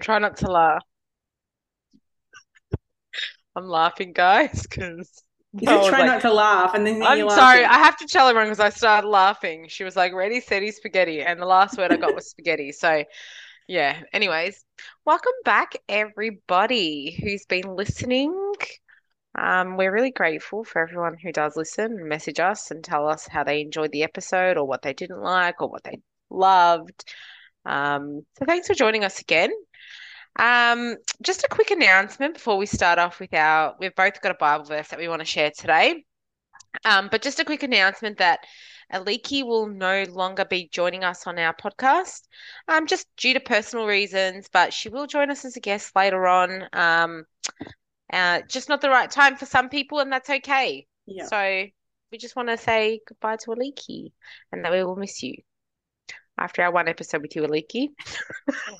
Try not to laugh. I'm laughing, guys, because You said try not to laugh, and then I'm sorry. I have to tell everyone because I started laughing. She was like, ready, steady, spaghetti. And the last word I got was spaghetti. So, yeah. Anyways, welcome back, everybody who's been listening. Um, we're really grateful for everyone who does listen and message us and tell us how they enjoyed the episode or what they didn't like or what they loved. Um, so thanks for joining us again. Um, just a quick announcement before we start off with our, we've both got a Bible verse that we want to share today. Um, but just a quick announcement that Aliki will no longer be joining us on our podcast, um, just due to personal reasons, but she will join us as a guest later on. Um, uh, just not the right time for some people, and that's okay. Yeah. So we just want to say goodbye to Aliki and that we will miss you. After our one episode with you, Aliki.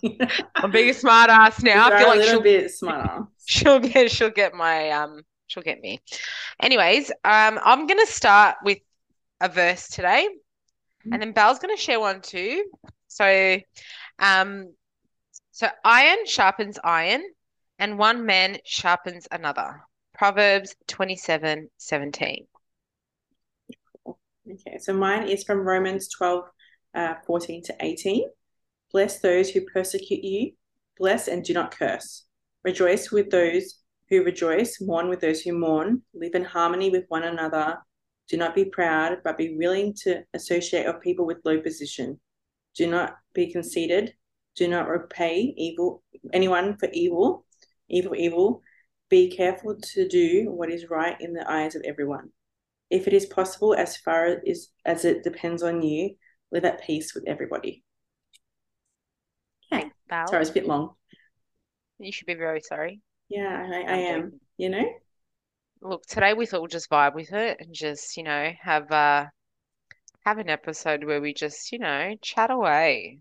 I'm being a smart ass now. I You're feel a like little she'll bit smarter. she'll get she'll get my um she'll get me. Anyways, um I'm gonna start with a verse today, and then Belle's gonna share one too. So um so iron sharpens iron, and one man sharpens another. Proverbs 27, 17. Okay, so mine is from Romans 12, uh, 14 to 18. Bless those who persecute you, bless and do not curse. Rejoice with those who rejoice, mourn with those who mourn, live in harmony with one another. Do not be proud, but be willing to associate with people with low position. Do not be conceited. Do not repay evil anyone for evil, evil, evil. Be careful to do what is right in the eyes of everyone. If it is possible, as far as, as it depends on you, live at peace with everybody. Okay. Belle, Sorry, it's a bit long. you should be very sorry. Yeah, I, I I'm You know? Look, today we thought we'll just vibe with it and just, you know, have uh have an episode where we just, you know, chat away.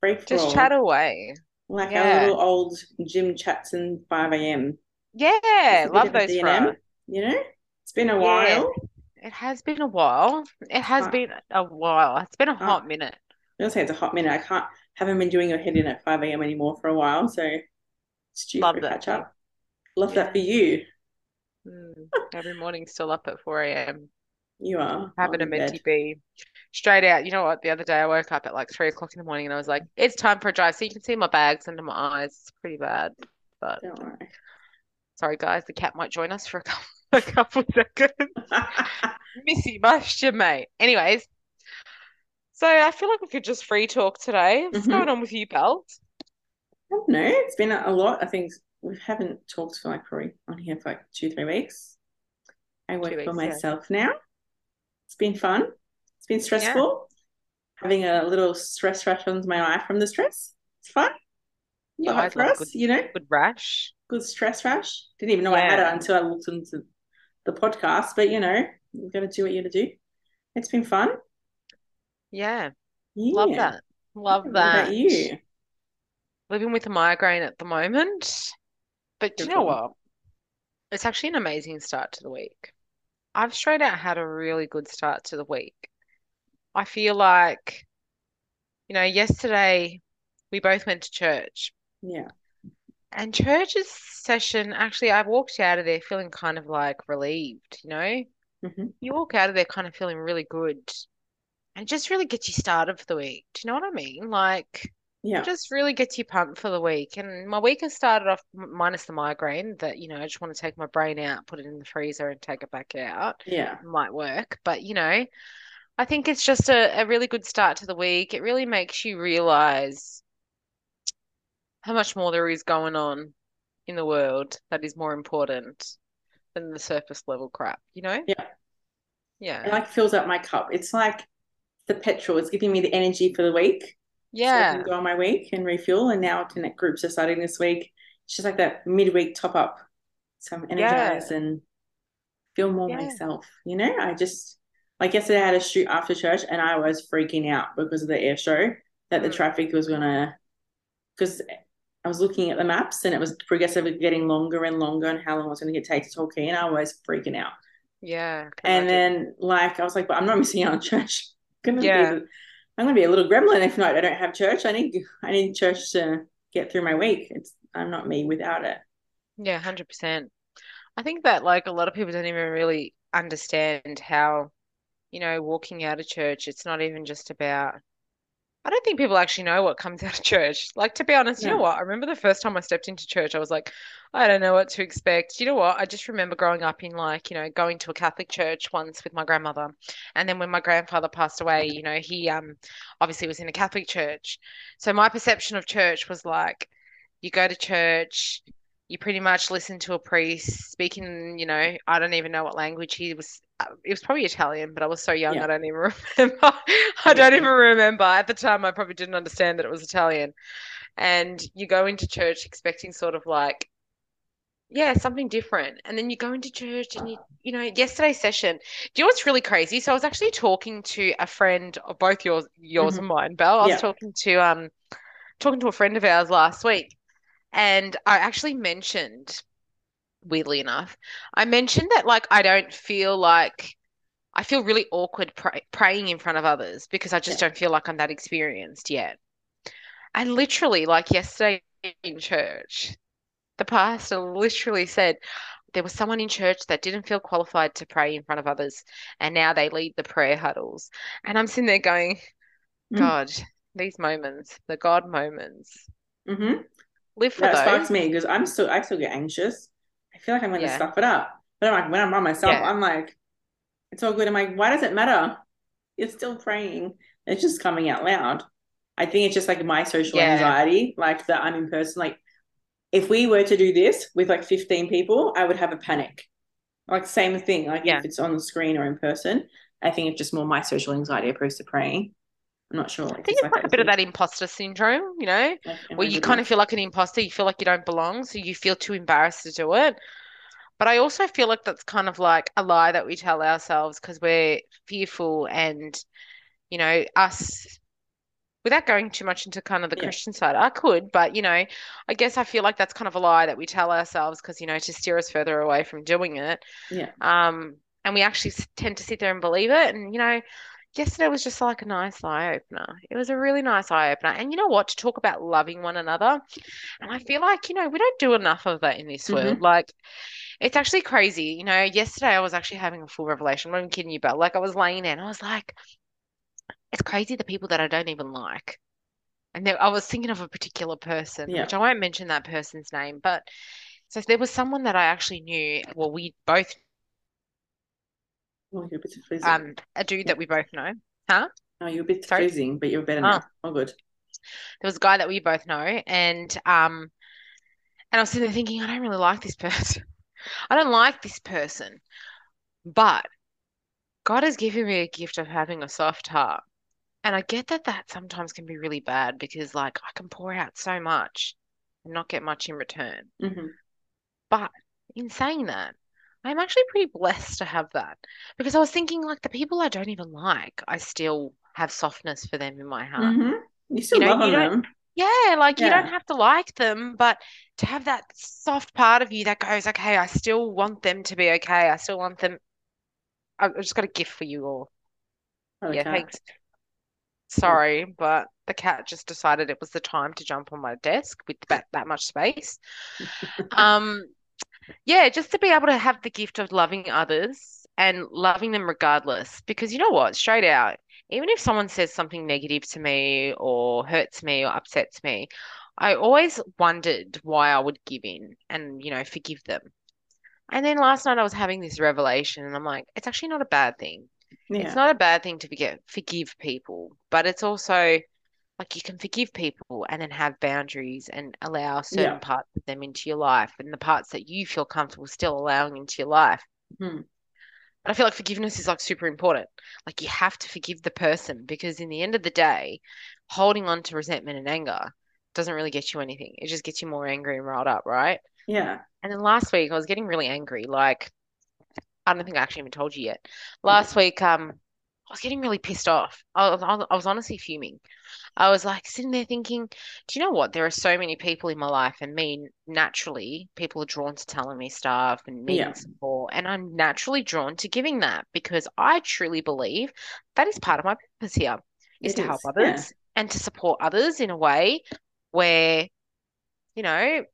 For Just all. chat away. Like Yeah. our little old gym chats in 5 a.m. Yeah, Just a bit love those D&M. You know? It's been a Yeah. while. It has been a while. It has been a while. It's been a Huh. hot minute. I was say it's a hot minute. I can't haven't been doing your head in at 5 a.m. anymore for a while, so it's due Love for that catch up. Love Yeah. that for you. Mm, every morning still up at 4 a.m. You are having a minty bee. Straight out. You know what? The other day I woke up at like three o'clock in the morning and I was like, it's time for a drive. So you can see my bags under my eyes. It's pretty bad. But Don't worry. sorry guys, the cat might join us for a couple a couple seconds. Missy mushed you, mate. Anyways, so I feel like we could just free talk today. What's Mhm. going on with you, Belle? I don't know. It's been a lot. I think we haven't talked for like probably on here for like two, three weeks. I work Two for weeks, yeah. myself now. It's been fun. It's been stressful. Having a little stress rash on my eye from the stress. It's fun. Eyes for look us, good. you know, Good rash. good stress rash. Didn't even know I had it until I looked into the podcast, but you know, you gotta do what you gotta do. It's been fun. Yeah. Yeah. Love that. Love What that. you? Living with a migraine at the moment. But you know what? It's actually an amazing start to the week. I've straight out had a really good start to the week. I feel like, you know, yesterday we both went to church, Yeah. and church's session, actually, I walked out of there feeling kind of like relieved, you know? hmm You walk out of there kind of feeling really good, and just really gets you started for the week. Do you know what I mean? Like, Yeah. just really gets you pumped for the week. And my week has started off m- minus the migraine that, you know, I just want to take my brain out, put it in the freezer and take it back out. Yeah. Might work. But, you know, I think it's just a, a really good start to the week. It really makes you realize how much more there is going on in the world that is more important than the surface level crap, you know? Yeah. Yeah. It like fills up my cup. It's like the petrol. It's giving me the energy for the week. Yeah. So I can go on my week and refuel. And now Connect groups are starting this week. It's just like that midweek top up. So I'm energized and feel more Yeah. myself. You know, I just like yesterday I had a shoot after church and I was freaking out because of the air show that the Mm. traffic was gonna because I was looking at the maps and it was progressively getting longer and longer and how long it was gonna get take to Torquay and I was freaking out. Yeah. And then like I was like, but I'm not missing out on church. I'm gonna Yeah. be I'm gonna be a little gremlin if not I don't have church. I need I need church to get through my week. It's I'm not me without it. Yeah, 100%. I think that like a lot of people don't even really understand how, you know, walking out of church, it's not even just about I don't think people actually know what comes out of church. Like, to be honest, you know what? I remember the first time I stepped into church, I was like, I don't know what to expect. You know what? I just remember growing up in like, you know, going to a Catholic church once with my grandmother. And then when my grandfather passed away, you know, he um obviously was in a Catholic church. So my perception of church was like, you go to church, you pretty much listen to a priest speaking, you know, I don't even know what language he was. Uh, It was probably Italian, but I was so young, Yeah. I don't even remember. I don't even remember. At the time, I probably didn't understand that it was Italian. And you go into church expecting sort of like, yeah, something different. And then you go into church and you, you know, yesterday's session, do you know what's really crazy? So I was actually talking to a friend of both yours, yours Mhm. and mine, Belle. I was Yeah. talking to um talking to a friend of ours last week, and I actually mentioned, weirdly enough, I mentioned that like I don't feel like I feel really awkward pray praying in front of others because I just Yeah. don't feel like I'm that experienced yet. And literally, like yesterday in church, the pastor literally said there was someone in church that didn't feel qualified to pray in front of others, and now they lead the prayer huddles. And I'm sitting there going, Mm. God, these moments, the God moments, Mm-hmm. live for That those. sparks me because I'm still I still get anxious. I feel like I'm going to Yeah. stuff it up. But I'm like when I'm by myself, Yeah. I'm like, it's all good. I'm like, why does it matter? You're still praying. It's just coming out loud. I think it's just like my social Yeah. anxiety, like that I'm in person. Like if we were to do this with like 15 people, I would have a panic. Like same thing, like if it's on the screen or in person. I think it's just more my social anxiety opposed to praying. I'm not sure. I think it's like a bit of that imposter syndrome, you know, Like, where you kind of feel like an imposter, you feel like you don't belong, so you feel too embarrassed to do it. But I also feel like that's kind of like a lie that we tell ourselves because we're fearful and, you know, us, without going too much into kind of the Yeah. Christian side, I could, but, you know, I guess I feel like that's kind of a lie that we tell ourselves because, you know, to steer us further away from doing it. Yeah. Um, and we actually tend to sit there and believe it. And, you know, yesterday was just like a nice eye opener. It was a really nice eye opener. And you know what? To talk about loving one another. And I feel like, you know, we don't do enough of that in this Mhm. world. Like, it's actually crazy. You know, yesterday I was actually having a full revelation. I'm not even kidding you, but like I was laying there and I was like, it's crazy the people that I don't even like. And there, I was thinking of a particular person, Yeah. which I won't mention that person's name, but so there was someone that I actually knew. Well, we both, Oh, you're a bit freezing. um, a dude that we both know. Huh? Oh, you're a bit Sorry? freezing, but you're better Oh. now. Oh, good. There was a guy that we both know, and um, and I was sitting there thinking, I don't really like this person. I don't like this person, but God has given me a gift of having a soft heart. And I get that that sometimes can be really bad because, like, I can pour out so much and not get much in return. hmm But in saying that, I'm actually pretty blessed to have that because I was thinking, like, the people I don't even like, I still have softness for them in my heart. hmm You still You know, love them. Yeah, like you don't have to like them, but to have that soft part of you that goes, okay, I still want them to be okay. I still want them. I've just got a gift for you all. The Yeah, thanks. Sorry, but the cat just decided it was the time to jump on my desk with that, that much space. Um, yeah, just to be able to have the gift of loving others and loving them regardless. Because you know what? Straight out, even if someone says something negative to me or hurts me or upsets me, I always wondered why I would give in and, you know, forgive them. And then last night I was having this revelation and I'm like, it's actually not a bad thing. It's not a bad thing to forget, forgive people, but it's also like you can forgive people and then have boundaries and allow certain Yeah. parts of them into your life and the parts that you feel comfortable still allowing into your life. Mhm. But I feel like forgiveness is like super important. Like you have to forgive the person because in the end of the day, holding on to resentment and anger doesn't really get you anything. It just gets you more angry and riled up, right? Yeah. And then last week I was getting really angry. Like I don't think I actually even told you yet. Last week, um, I was getting really pissed off. I was, I was honestly fuming. I was like sitting there thinking, do you know what? There are so many people in my life, and me naturally, people are drawn to telling me stuff and needing Yeah. support, and I'm naturally drawn to giving that because I truly believe that is part of my purpose here is It to help is. Yeah. others and to support others in a way where you know,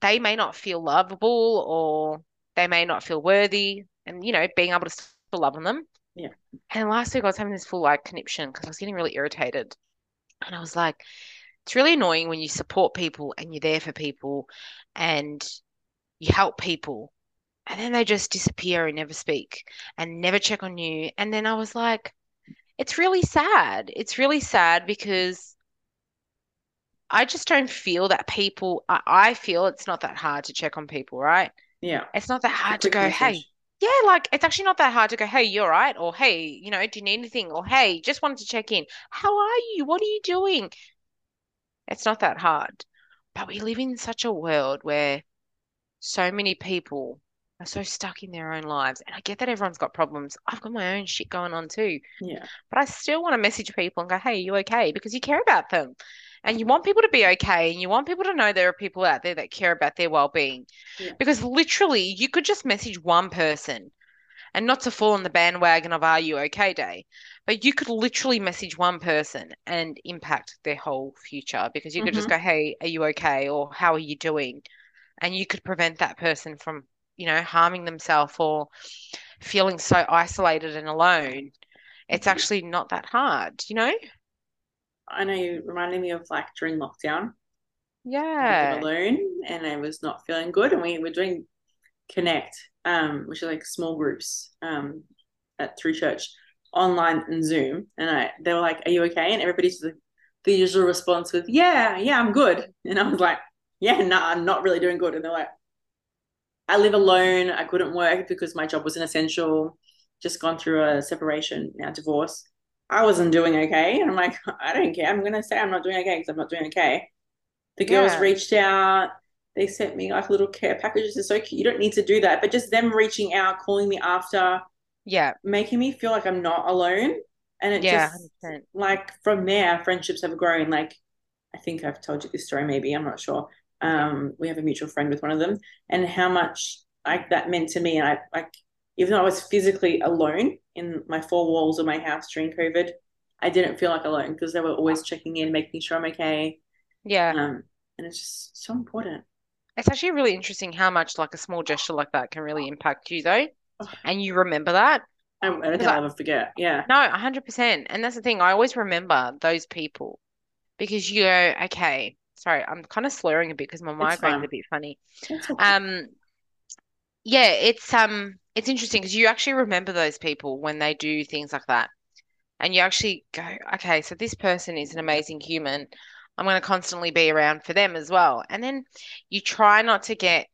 they may not feel lovable or they may not feel worthy and, you know, being able to love on them. Yeah. And last week I was having this full like conniption because I was getting really irritated. And I was like, it's really annoying when you support people and you're there for people and you help people and then they just disappear and never speak and never check on you. And then I was like, it's really sad. It's really sad because I just don't feel that people, I, I feel it's not that hard to check on people, right? Yeah. It's not that hard to go, hey, message. Yeah, like it's actually not that hard to go, hey, you're right. Or hey, you know, do you need anything? Or hey, just wanted to check in. How are you? What are you doing? It's not that hard. But we live in such a world where so many people are so stuck in their own lives. And I get that everyone's got problems. I've got my own shit going on too. Yeah. But I still want to message people and go, hey, you okay? Because you care about them. And you want people to be okay. And you want people to know there are people out there that care about their well-being. Yeah. Because literally, you could just message one person and not to fall on the bandwagon of Are You Okay Day, but you could literally message one person and impact their whole future because you could just go, Hey, are you okay? Or how are you doing? And you could prevent that person from, you know, harming themselves or feeling so isolated and alone. It's Mhm. actually not that hard, you know? I know you reminded me of like during lockdown. Yeah. alone and I was not feeling good. And we were doing Connect, um, which are like small groups um, at through church, online and Zoom. And I, they were like, "Are you okay?" And everybody's the, the usual response was, "Yeah, yeah, I'm good." And I was like, "Yeah, no, I'm not really doing good." And they're like, "I live alone. I couldn't work because my job wasn't essential. Just gone through a separation, now divorce. I wasn't doing okay." And I'm like, "I don't care. I'm gonna say I'm not doing okay because I'm not doing okay." The girls Yeah. reached out. They sent me like little care packages. It's so cute. You don't need to do that, but just them reaching out, calling me after, Yeah. making me feel like I'm not alone. And it Yeah. just 100%. like from there, friendships have grown. Like I think I've told you this story, maybe I'm not sure. Um, we have a mutual friend with one of them, and how much like that meant to me. And I like, even though I was physically alone in my four walls of my house during COVID, I didn't feel like alone because they were always checking in, making sure I'm okay. Yeah. Um, and it's just so important. It's actually really interesting how much like a small gesture like that can really impact you though. Oh. And you remember that. I, I don't think I- I'll ever forget. Yeah. No, 100%. And that's the thing. I always remember those people because you go, okay, sorry, I'm kind of slurring a bit because my migraine's fine. a bit funny. Okay. Um, yeah, it's um, it's interesting because you actually remember those people when they do things like that, and you actually go, okay, so this person is an amazing human. I'm going to constantly be around for them as well. And then you try not to get,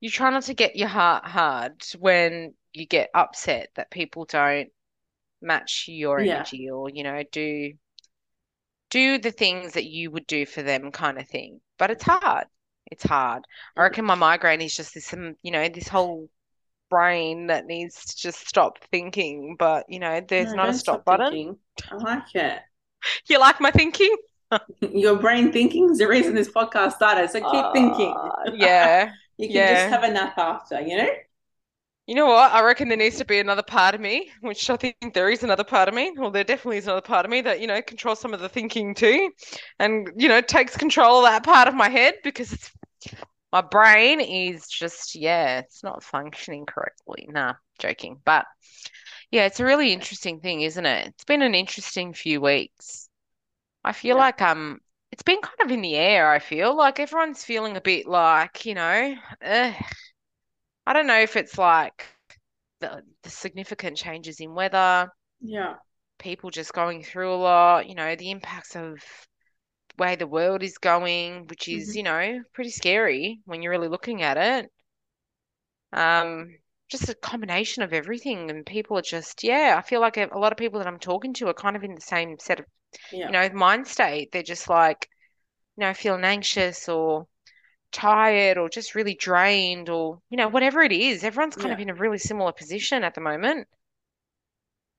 you try not to get your heart hard when you get upset that people don't match your Yeah. energy or, you know, do do the things that you would do for them kind of thing. But it's hard. It's hard. I Mhm. reckon my migraine is just this, um, you know, this whole brain that needs to just stop thinking. But, you know, there's No, not a stop stop button. thinking. I like it. You like my thinking? Your brain thinking is the reason this podcast started. So keep thinking. Uh, yeah. You can yeah. just have a nap after, you know? You know what? I reckon there needs to be another part of me, which I think there is another part of me. Well, there definitely is another part of me that, you know, controls some of the thinking too. And, you know, takes control of that part of my head because it's my brain is just, yeah, it's not functioning correctly. Nah, joking. But yeah, it's a really interesting thing, isn't it? It's been an interesting few weeks. I feel Yeah. like um it's been kind of in the air, I feel like everyone's feeling a bit like, you know, ugh. I don't know if it's like the, the significant changes in weather, Yeah. people just going through a lot, you know, the impacts of way the world is going, which is, Mhm. you know, pretty scary when you're really looking at it. Um, just a combination of everything, and people are just, yeah, I feel like a, a lot of people that I'm talking to are kind of in the same set of, Yeah. you know, mind state. They're just like, you know, feeling anxious or tired or just really drained or, you know, whatever it is. Everyone's kind of in a really similar position at the moment.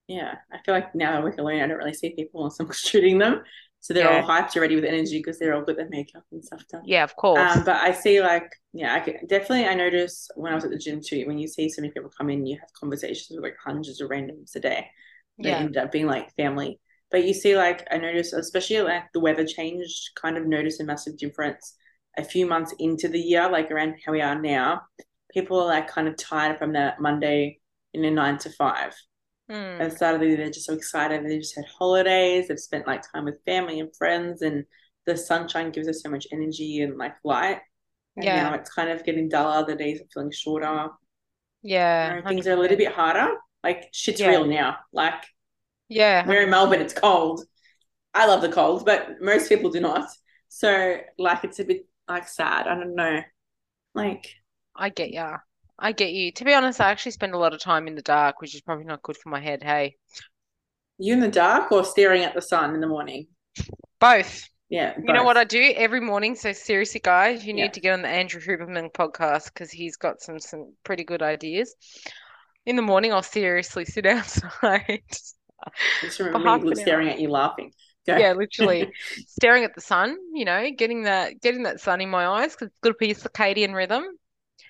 Yeah. I feel like now that we're alone, I don't really see people unless I'm shooting them. So they're Yeah. all hyped already with energy because they're all got their makeup and stuff done. Yeah, of course. Um, but I see like, yeah, I can, definitely I notice when I was at the gym too, when you see so many people come in, you have conversations with like hundreds of randoms a day that Yeah. end up being like family. But you see, like I noticed, especially like the weather changed, kind of notice a massive difference a few months into the year, like around how we are now. People are like kind of tired from that Monday in a nine to five. Mm. At the start of the year, they're just so excited. They just had holidays. They've spent like time with family and friends, and the sunshine gives us so much energy and like light. And Yeah. now it's kind of getting duller. The days are feeling shorter. Yeah. You know, things are a little bit harder. Like shit's Yeah. real now. Like Yeah. we're in Melbourne, it's cold. I love the cold, but most people do not. So like it's a bit like sad. I don't know. Like I get ya. I get you. To be honest, I actually spend a lot of time in the dark, which is probably not good for my head. Hey, you in the dark or staring at the sun in the morning. both. Yeah. You know what I do every morning? So seriously, guys, you need Yeah. to get on the Andrew Huberman podcast because he's got some some pretty good ideas. In the morning, I'll seriously sit outside. Just remember staring at you laughing. Go. Yeah, literally staring at the sun, you know, getting that getting that sun in my eyes because it's good for your circadian rhythm.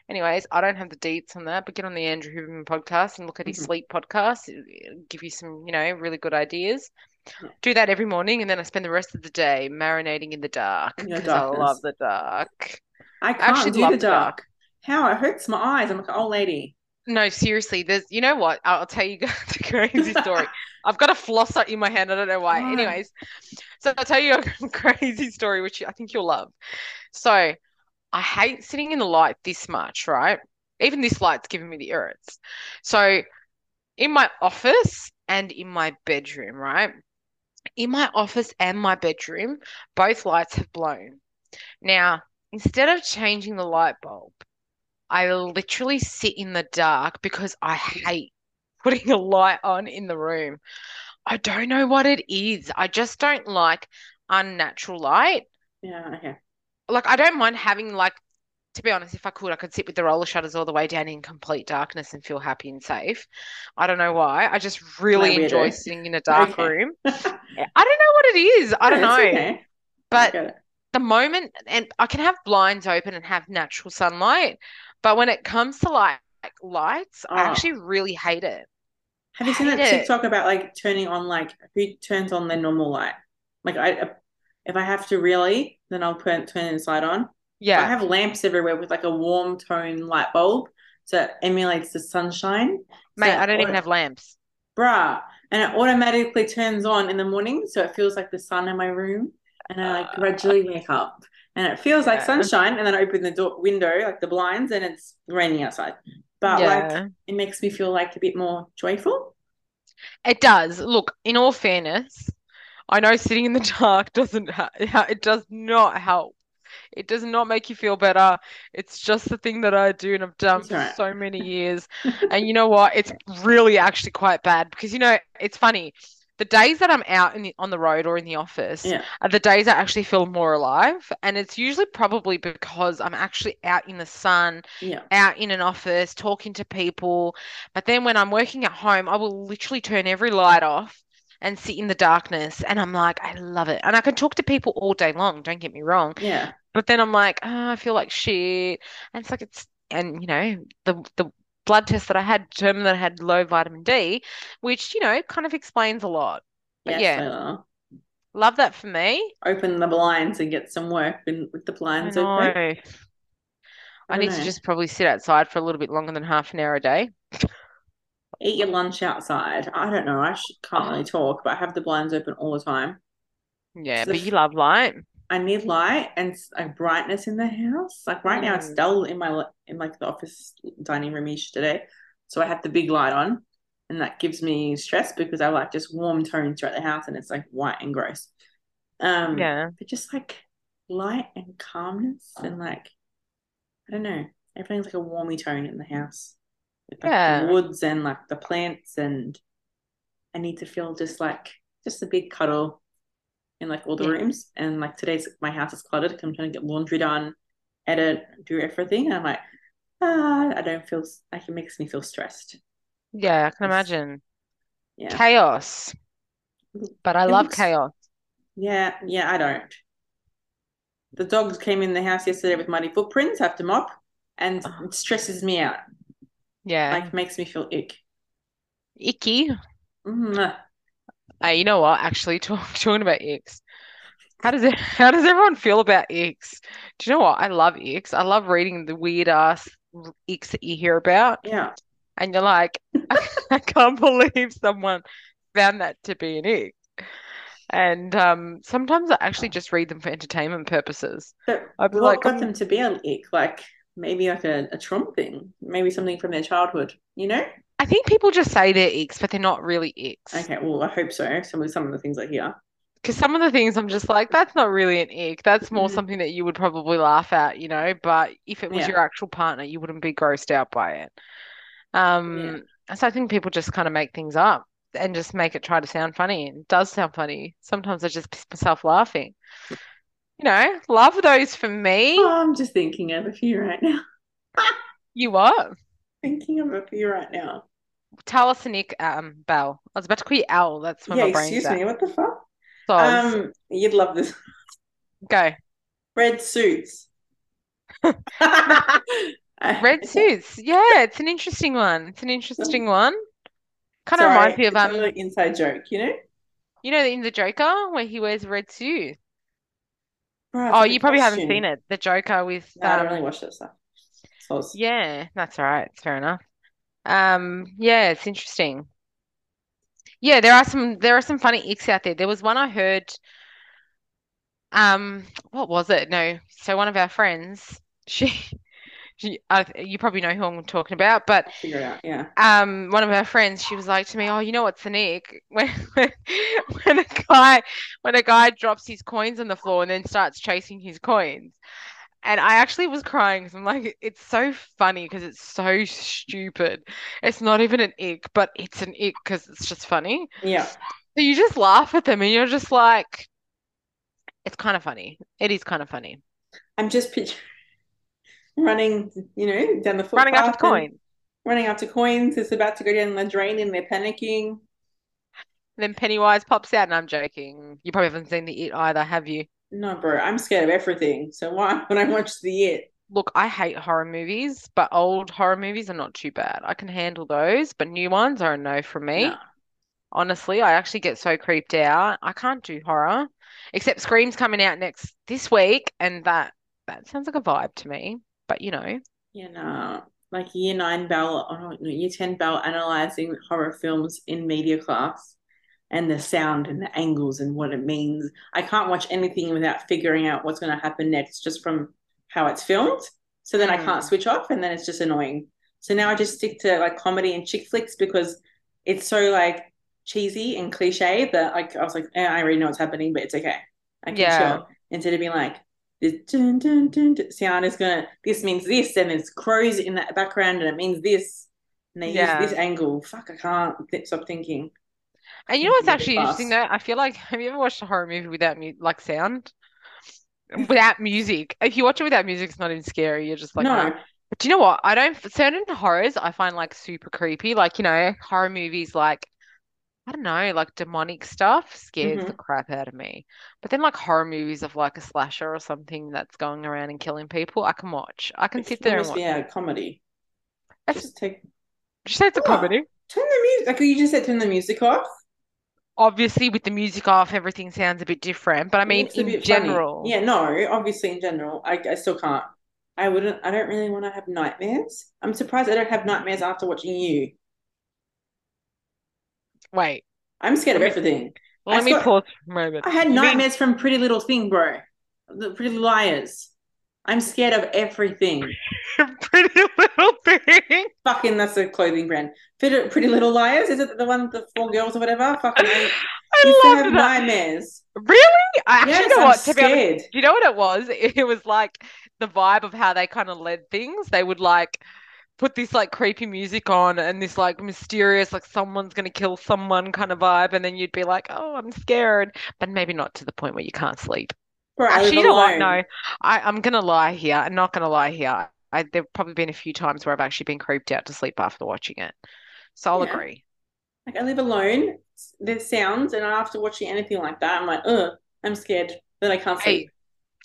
Anyways, I don't have the deets on that, but get on the Andrew Huberman podcast and look at his sleep podcast. It'll give you some, you know, really good ideas. Yeah. Do that every morning, and then I spend the rest of the day marinating in the dark because I love the dark. I can't actually do love the the dark. dark. How it hurts my eyes. I'm like an old lady. No, seriously, there's, you know what? I'll tell you guys a crazy story. I've got a flosser in my hand. I don't know why. Why? Anyways, so I'll tell you a crazy story, which I think you'll love. So I hate sitting in the light this much, right? Even this light's giving me the irrits. So in my office and in my bedroom, right? In my office and my bedroom, both lights have blown. Now, instead of changing the light bulb, I literally sit in the dark because I hate putting a light on in the room. I don't know what it is. I just don't like unnatural light. Yeah, okay. Like I don't mind having like to be honest, if I could, I could sit with the roller shutters all the way down in complete darkness and feel happy and safe. I don't know why. I just really enjoy sitting in a dark Okay. room. I don't know what it is. I don't No, know. okay. But the moment, and I can have blinds open and have natural sunlight, but when it comes to like lights, I Oh. actually really hate it. Have you seen that it. TikTok about like turning on like who turns on their normal light? Like I, if I have to really, then I'll turn turn light on. Yeah. I have lamps everywhere with like a warm tone light bulb, so it emulates the sunshine. Mate, So I don't even have lamps. bruh, and it automatically turns on in the morning, so it feels like the sun in my room, and I like Ah. gradually wake up, and it feels like sunshine, and then I open the door window, like the blinds, and it's raining outside. But like it makes me feel like a bit more joyful. It does. Look, in all fairness, I know sitting in the dark doesn't ha it does not help. It does not make you feel better. It's just the thing that I do and I've done It's for alright. so many years. And you know what? It's really actually quite bad because you know, it's funny. The days that I'm out in the, on the road or in the office Yeah. are the days I actually feel more alive. And it's usually probably because I'm actually out in the sun, Yeah. out in an office, talking to people. But then when I'm working at home, I will literally turn every light off and sit in the darkness. And I'm like, I love it. And I can talk to people all day long, don't get me wrong. Yeah. But then I'm like, oh, I feel like shit. And it's like it's and you know, the the blood test that I had determined that I had low vitamin D, which, you know, kind of explains a lot. But Yes, yeah, love that for me. open the blinds and get some work in, with the blinds know. open. I don't need to just probably sit outside for a little bit longer than half an hour a day. Eat your lunch outside. I don't know. I should, can't really talk, but I have the blinds open all the time. Yeah, So but you love light. I need light and like brightness in the house. Like right now, it's Mm. dull in my in like the office dining room ish today. So I have the big light on, and that gives me stress because I like just warm tones throughout the house, and it's like white and gross. Um, Yeah. but just like light and calmness and like I don't know, everything's like a warmy tone in the house. With like Yeah. the woods and like the plants and I need to feel just like just a big cuddle in like all the Yeah. rooms. And like today's my house is cluttered. 'cause I'm trying to get laundry done, edit, do everything. And I'm like, ah, I don't feel like it makes me feel stressed. Yeah, I can imagine. Yeah. Chaos. But I It love looks- chaos. Yeah, yeah, I don't. The dogs came in the house yesterday with muddy footprints, have to mop, and Oh. it stresses me out. Yeah. Like makes me feel ick. Icky. Mm. Hey, you know what? Actually, talk, talking about icks. How does it, how does everyone feel about icks? Do you know what? I love icks. I love reading the weird ass icks that you hear about. Yeah. And you're like, I can't believe someone found that to be an ick. And um, sometimes I actually just read them for entertainment purposes. But I'd be what like, got um, them to be an ick? Like maybe like a, a trauma thing, maybe something from their childhood, you know? I think people just say they're icks, but they're not really icks. Okay, well, I hope so. Some of some of the things I hear. Because some of the things I'm just like, that's not really an ick. That's more Mhm. something that you would probably laugh at, you know. But if it was Yeah. your actual partner, you wouldn't be grossed out by it. Um, so I think people just kind of make things up and just make it try to sound funny. And it does sound funny. Sometimes I just piss myself laughing. You know, love those for me. Oh, I'm just thinking of a few right now. You what? Thinking of a few right now. Nick, um, Belle. I was about to call you Al. That's where yeah, my brain's excuse at. me. What the fuck? Um, you'd love this. Go. Red suits. Red suits. Yeah, it's an interesting one. It's an interesting one. Kind of reminds me of um, inside joke, you know? you know, in the Joker where he wears red suit. Right, Oh, you probably haven't seen it. The Joker with No, I don't um, really watch that stuff. Soz. yeah, that's all right. It's fair enough. Um, yeah, it's interesting. Yeah, there are some there are some funny icks out there. There was one I heard. Um, what was it? No, so one of our friends, she, she, uh, you probably know who I'm talking about, but Figure it out. Yeah. um, one of her friends, she was like to me, "Oh, you know what's an ick when when when a guy when a guy drops his coins on the floor and then starts chasing his coins." And I actually was crying because I'm like, it's so funny because it's so stupid. It's not even an ick, but it's an ick because it's just funny. Yeah. So you just laugh at them and you're just like, it's kind of funny. It is kind of funny. I'm just picturing running, you know, down the footpath. Running after the and coin. Running after coins. It's about to go down the drain and they're panicking. Then Pennywise pops out, and I'm joking. You probably haven't seen the It either, have you? No, bro, I'm scared of everything. So why when I watch the it? Look, I hate horror movies, but old horror movies are not too bad. I can handle those, but new ones are a no from me. No. Honestly, I actually get so creeped out. I can't do horror, except Scream's coming out next this week, and that that sounds like a vibe to me. But you know, Yeah, no. Like year nine Belle, oh no, year ten Belle analyzing horror films in media class and the sound and the angles and what it means. I can't watch anything without figuring out what's going to happen next just from how it's filmed. So then I can't Mm. switch off and then it's just annoying. So now I just stick to like comedy and chick flicks because it's so like cheesy and cliche that like I was like, eh, I already know what's happening, but it's okay. I can Yeah. chill instead of being like, this dun, dun, dun, dun, sound is gonna this means this and there's crows in that background and it means this and they Yeah. use this angle. Fuck, I can't stop thinking. and you know what's actually interesting though? I feel like have you ever watched a horror movie without mu like sound? Without music. If you watch it without music, it's not even scary. You're just like, no, no. But do you know what? I don't, certain horrors I find like super creepy. Like, you know, horror movies like, I don't know, like demonic stuff scares the Mhm. crap out of me. But then like horror movies of like a slasher or something that's going around and killing people, I can watch. I can it sit there and watch. be a comedy. That's- Just take Did you say it's a Oh. comedy? turn the music. Like you just said, turn the music off. Obviously, with the music off, everything sounds a bit different. But I mean, in bit funny. general, Yeah, no, obviously in general, I, I still can't. I wouldn't. I don't really want to have nightmares. I'm surprised I don't have nightmares after watching you. Wait, I'm scared of everything. let I me thought- pause for a moment. I had nightmares from Pretty Little Thing, bro. The Pretty Little Liars. I'm scared of everything. Pretty Little Thing. Fucking, that's a clothing brand. Pretty, Pretty Little Liars. Is it the one the four girls or whatever? Fucking, I I to have that. nightmares. Really? I actually Yes, know I'm what. To be honest, scared. do you know what it was? It was like the vibe of how they kind of led things. They would like put this like creepy music on and this like mysterious, like someone's gonna kill someone kind of vibe, and then you'd be like, oh, I'm scared, but maybe not to the point where you can't sleep. Bro, Actually, you know what? No, I, I'm gonna lie here. I'm not gonna lie here. I, there've probably been a few times where I've actually been creeped out to sleep after watching it. So I'll Yeah. agree. Like I live alone. There's sounds, and after watching anything like that, I'm like, ugh, I'm scared that I can't Hey, sleep.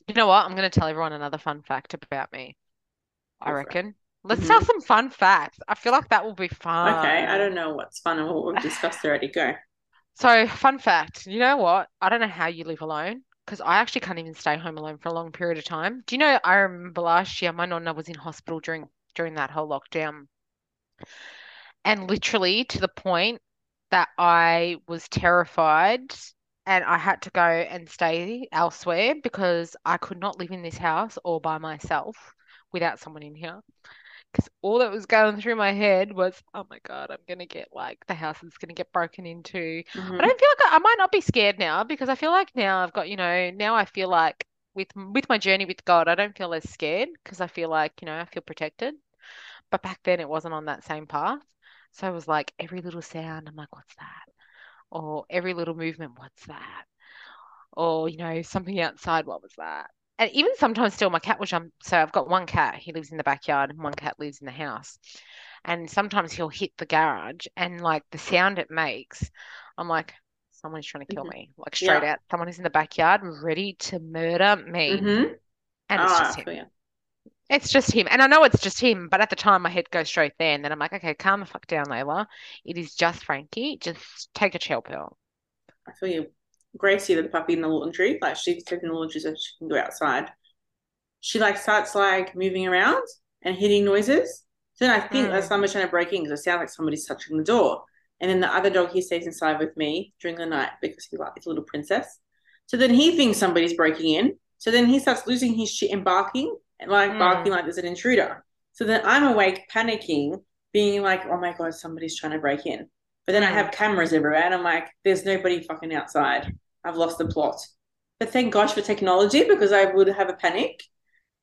you know what? I'm gonna tell everyone another fun fact about me. I reckon it. Let's Mhm. tell some fun facts. I feel like that will be fun. Okay, I don't know what's fun and what we've discussed already. Go. So, fun fact, you know what? I don't know how you live alone because I actually can't even stay home alone for a long period of time. Do you know, I remember last year my nonna was in hospital during during that whole lockdown. And literally to the point that I was terrified and I had to go and stay elsewhere because I could not live in this house all by myself without someone in here. Because all that was going through my head was, oh my God, I'm gonna get like the house is gonna get broken into. I Mhm. don't feel like I, I might not be scared now because I feel like now I've got, you know, now I feel like with with my journey with God, I don't feel as scared because I feel like, you know, I feel protected. But back then it wasn't on that same path. So it was like every little sound, I'm like, what's that? Or every little movement, what's that? Or, you know, something outside, what was that? And even sometimes still my cat will jump. So I've got one cat, he lives in the backyard, and one cat lives in the house. And sometimes he'll hit the garage and like the sound it makes, I'm like, someone's trying to kill Mhm. me. Like straight Yeah. out. Someone is in the backyard ready to murder me. Mhm. And it's Ah, just him. It's just him. And I know it's just him, but at the time my head goes straight there. And then I'm like, okay, calm the fuck down, Layla. It is just Frankie. Just take a chill pill. I feel you. Gracie, the puppy in the laundry, like she's taking the laundry so she can go outside. She like starts like moving around and hitting noises. So then I think that's Mm. someone's trying to break in because it sounds like somebody's touching the door. And then the other dog he stays inside with me during the night because he like he's a little princess. So then he thinks somebody's breaking in. So then he starts losing his shit and barking and like Mm. barking like there's an intruder. So then I'm awake, panicking, being like, oh my God, somebody's trying to break in. But then I Mm. have cameras everywhere and I'm like, there's nobody fucking outside. I've lost the plot. But thank gosh for technology because I would have a panic.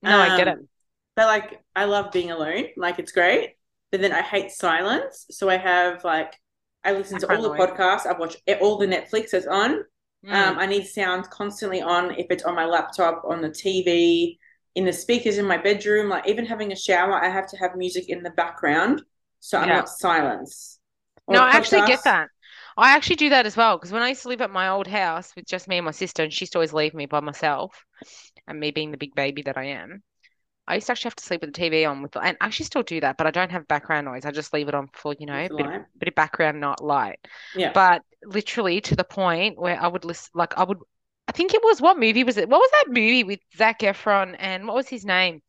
No, I get it. Um, But like, I love being alone. Like, it's great. But then I hate silence. So I have like, I listen to all the podcasts. I watch all the Netflix that's on. Mm. Um, I need sound constantly on if it's on my laptop, on the TV, in the speakers in my bedroom. Like even having a shower, I have to have music in the background so I'm Yeah. not silenced. No, I actually get that. I actually do that as well because when I used to live at my old house with just me and my sister, and she used to always leave me by myself, and me being the big baby that I am, I used to actually have to sleep with the TV on with, and I actually still do that, but I don't have background noise. I just leave it on for, you know, a bit of, bit of background not light. Yeah. But literally to the point where I would listen, like I would, I think it was what movie was it? What was that movie with Zac Efron and what was his name?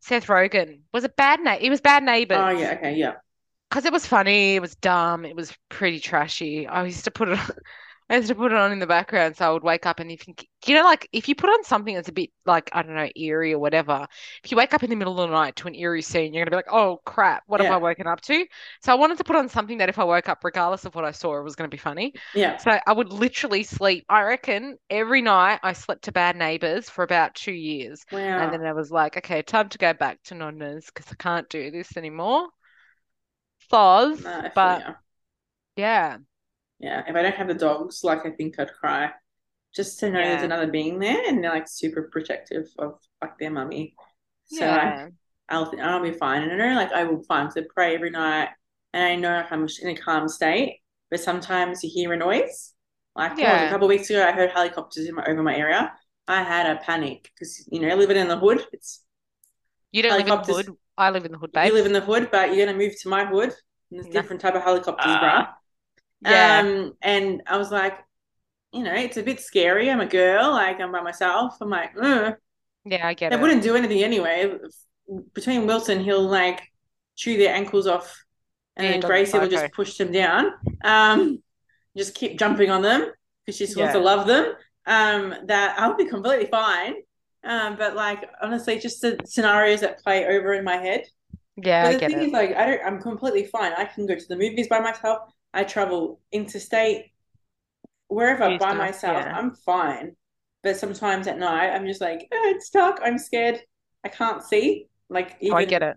Seth Rogen. Was it Bad Na It was Bad Neighbors. Oh yeah. Okay. Yeah. Because it was funny, it was dumb, it was pretty trashy. I used to put it I used to put it on in the background so I would wake up and if you, you know like if you put on something that's a bit like I don't know eerie or whatever, if you wake up in the middle of the night to an eerie scene, you're gonna be like, "Oh crap, what have I woken up to?" So I wanted to put on something that if I woke up regardless of what I saw, it was gonna be funny. Yeah. So I would literally sleep. I reckon every night I slept to Bad Neighbors for about two years. And then I was like, okay, time to go back to Nonna's because I can't do this anymore. Thaws, No, but ya. yeah, Yeah. If I don't have the dogs, like I think I'd cry. Just to know there's another being there and they're like super protective of like their mummy. So I, yeah, I'll I'll be fine. And I know like I will find So pray every night and I know like I'm in a calm state. But sometimes you hear a noise. Like what was a couple of weeks ago I heard helicopters in my over my area. I had a panic because you know, living in the hood, it's You don't live in the hood. I live in the hood, you live in the hood, but you're gonna move to my hood and there's No. different type of helicopters, bruh. Ah, yeah, Um, and I was like, you know, it's a bit scary. I'm a girl, like I'm by myself. I'm like, "Ugh." yeah, I get it. they it. wouldn't do anything anyway. Between Wilson, he'll like chew their ankles off, and Yeah, then doggy Gracie will just push them down. Um, just keep jumping on them because she just wants to love them. Um, that I'll be completely fine. Um, but like honestly, just the scenarios that play over in my head. yeah, But I the get thing it. is, like, I don't. I'm completely fine. I can go to the movies by myself. I travel interstate, wherever by stuff, myself. yeah. I'm fine. But sometimes at night, I'm just like, "Oh, it's dark. I'm scared. I can't see. Like Oh, I get it.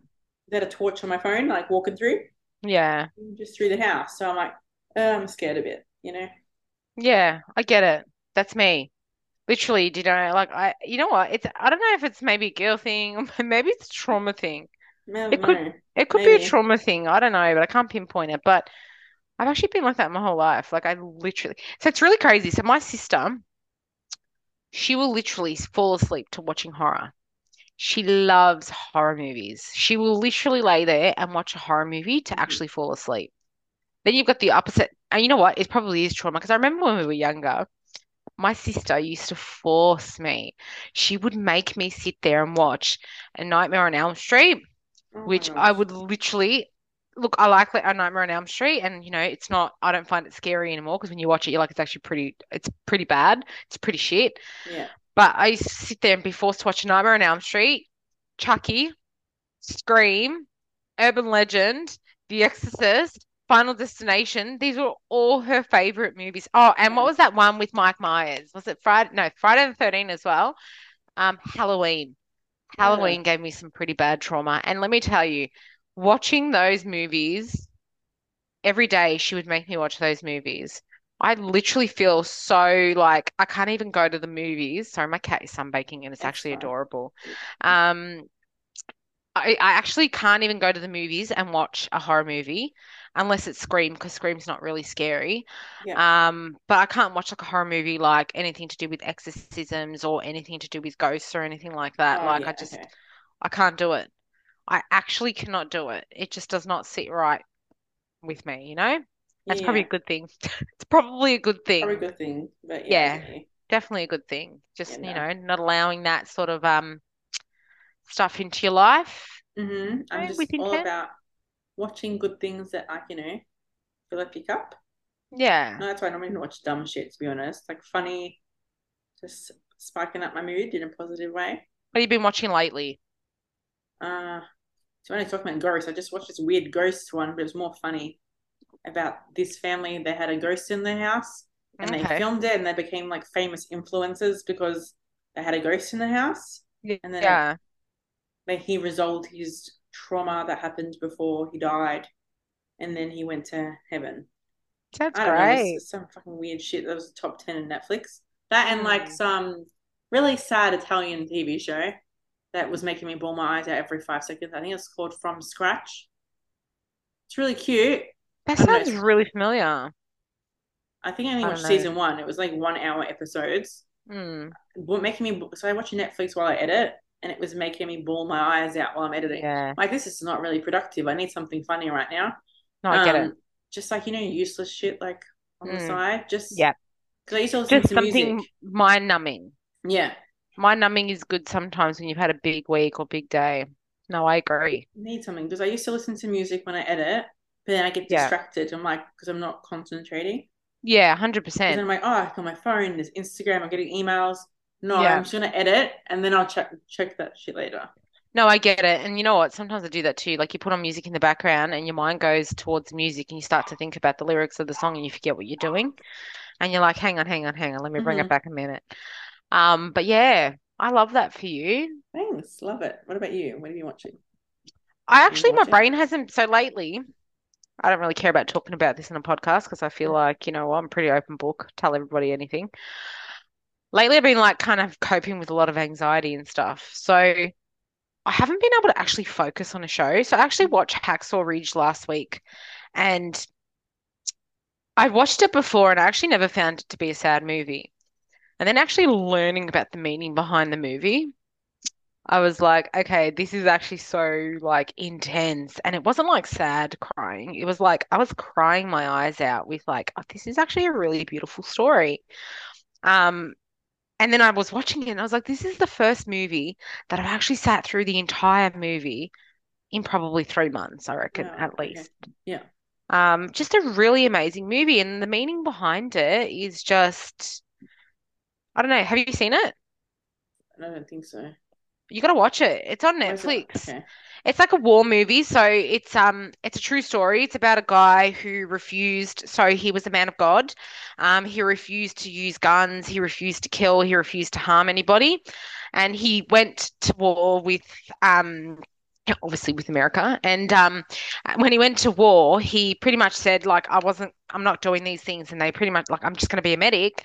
had a torch on my phone, like walking through, Yeah, just through the house. So I'm like, oh, I'm scared a bit. You know? yeah, I get it. That's me. Literally, do I like I, you know what? It's I don't know if it's maybe a girl thing, maybe it's a trauma thing. It could no, it could be a trauma thing. I don't know, but I can't pinpoint it. But I've actually been like that my whole life. Like I literally, so it's really crazy. So my sister, she will literally fall asleep to watching horror. She loves horror movies. She will literally lay there and watch a horror movie to Mhm. actually fall asleep. Then you've got the opposite and you know what? It probably is trauma because I remember when we were younger, my sister used to force me. She would make me sit there and watch A Nightmare on Elm Street, Oh which mm. I would literally look. I like A Nightmare on Elm Street, and you know, it's not. I don't find it scary anymore because when you watch it, you're like, it's actually pretty. It's pretty bad. It's pretty shit. Yeah. But I used to sit there and be forced to watch A Nightmare on Elm Street, Chucky, Scream, Urban Legend, The Exorcist, Final Destination. These were all her favorite movies. Oh, and what was that one with Mike Myers? Was it Friday? No, Friday the 13th as well. Um, Halloween. Halloween gave me some pretty bad trauma. And let me tell you, watching those movies every day, she would make me watch those movies. I literally feel so like I can't even go to the movies. Sorry, my cat is sunbaking and it's It's actually fine. adorable. Um, I, I actually can't even go to the movies and watch a horror movie unless it's Scream because Scream's not really scary. Yeah. Um, but I can't watch like a horror movie like anything to do with exorcisms or anything to do with ghosts or anything like that. Oh, Like I just Okay. I can't do it. I actually cannot do it. It just does not sit right with me, you know? That's probably a good thing. It's probably a good thing. Probably a good thing. But yeah, Yeah, definitely a good thing. Yeah, Just, you know, not allowing that sort of um stuff into your life, hmm you I'm know, just all intent. about watching good things that I, you know, feel I pick up. Yeah. No, that's why I normally don't watch dumb shit, to be honest. Like funny, just spiking up my mood in a positive way. What have you been watching lately? Uh, so when I talk about ghosts, I just watched this weird ghost one, but it was more funny about this family. They had a ghost in their house and they filmed it and they became like famous influencers because they had a ghost in the house. And then Yeah. Like, he resolved his trauma that happened before he died and then he went to heaven. That's I don't know, great. some fucking weird shit. That was the top 10 in Netflix. That and like Hmm. some really sad Italian TV show that was making me bawl my eyes out every five seconds. I think it's called From Scratch. It's really cute. That don't know. sounds really familiar. I think I only watched season one. It was like one hour episodes. What making me so I watch Netflix while I edit, and it was making me bawl my eyes out while I'm editing. Yeah. Like this is not really productive. I need something funny right now. No, I get it. Um, just like you know, useless shit like on the Mm. side. Just Yeah. because I used to listen Just to something music. mind numbing. Yeah, Mind numbing is good sometimes when you've had a big week or big day. No, I agree. need something because I used to listen to music when I edit, but then I get Yeah. distracted. I'm like, because I'm not concentrating. Yeah, 100%. I'm like, oh, I got my phone. There's Instagram. I'm getting emails. No, Yeah. I'm just gonna edit and then I'll check check that shit later. No, I get it. And you know what? Sometimes I do that too. Like you put on music in the background and your mind goes towards music and you start to think about the lyrics of the song and you forget what you're doing. And you're like, hang on, hang on, hang on. Let me bring it hmm back a minute. Um, but yeah, I love that for you. Thanks, love it. What about you? What are you watching? I actually, my brain hasn't, so lately, I don't really care about talking about this in a podcast because I feel like, you know I'm pretty open book, tell everybody anything. Lately, I've been like kind of coping with a lot of anxiety and stuff. So I haven't been able to actually focus on a show. So I actually watched Hacksaw Ridge last week and I'd watched it before and I actually never found it to be a sad movie. And then actually learning about the meaning behind the movie, I was like, okay, this is actually so like intense. And it wasn't like sad crying. It was like I was crying my eyes out with like, oh, this is actually a really beautiful story. Um, and then I was watching it and I was like, this is the first movie that I've actually sat through the entire movie in probably three months, I reckon, Wow. at Okay. least. Yeah. Um, just a really amazing movie. And the meaning behind it is just, I don't know. Have you seen it? I don't think so. You gotta watch it. It's on it? Netflix. Okay. It's like a war movie, so it's um it's a true story. It's about a guy who refused, so he was a man of God. Um, he refused to use guns, he refused to kill, he refused to harm anybody, and he went to war with um obviously with America. And um when he went to war, he pretty much said like I wasn't I'm not doing these things, and they pretty much like I'm just gonna be a medic.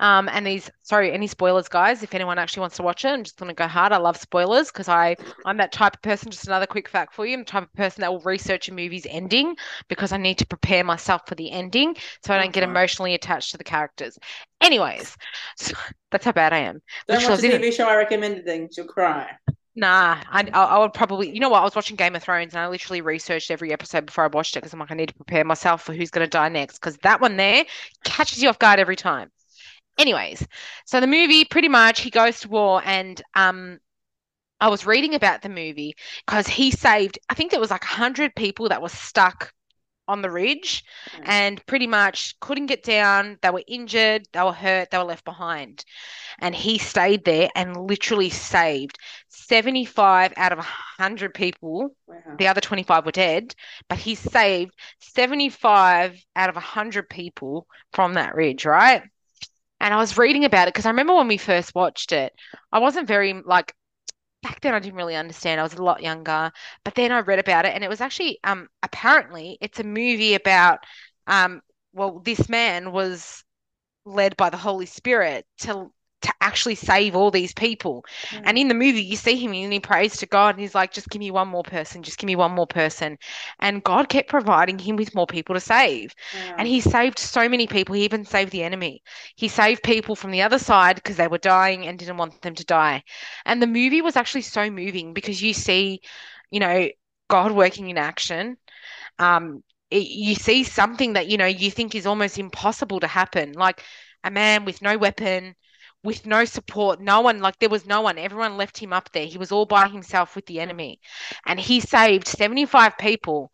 Um, and these, sorry, any spoilers, guys? If anyone actually wants to watch it, I'm just gonna go hard. I love spoilers because I, I'm that type of person. Just another quick fact for you: I'm the type of person that will research a movie's ending because I need to prepare myself for the ending, so I don't get emotionally attached to the characters. Anyways, so that's how bad I am. Don't I watch the TV show I recommended then. You'll cry. Nah, I, I would probably, you know what? I was watching Game of Thrones and I literally researched every episode before I watched it because I'm like, I need to prepare myself for who's going to die next because that one there catches you off guard every time. Anyways, so the movie pretty much he goes to war and um I was reading about the movie because he saved, I think there was like 100 people that were stuck on the ridge Yeah. and pretty much couldn't get down. They were injured, they were hurt, they were left behind. And he stayed there and literally saved 75 out of 100 people. Wow. The other 25 were dead, but he saved 75 out of 100 people from that ridge, right? And I was reading about it because I remember when we first watched it, I wasn't very like back then I didn't really understand. I was a lot younger, but then I read about it and it was actually um apparently it's a movie about um well this man was led by the Holy Spirit to to actually save all these people. And in the movie you see him and he prays to God and he's like just give me one more person, just give me one more person. And God kept providing him with more people to save. Wow. And he saved so many people. He even saved the enemy. He saved people from the other side because they were dying and didn't want them to die. And the movie was actually so moving because you see, you know, God working in action. Um, it, you see something that, you know, you think is almost impossible to happen. Like a man with no weapon, with no support, no one, like there was no one. Everyone left him up there. He was all by himself with the enemy. And he saved 75 people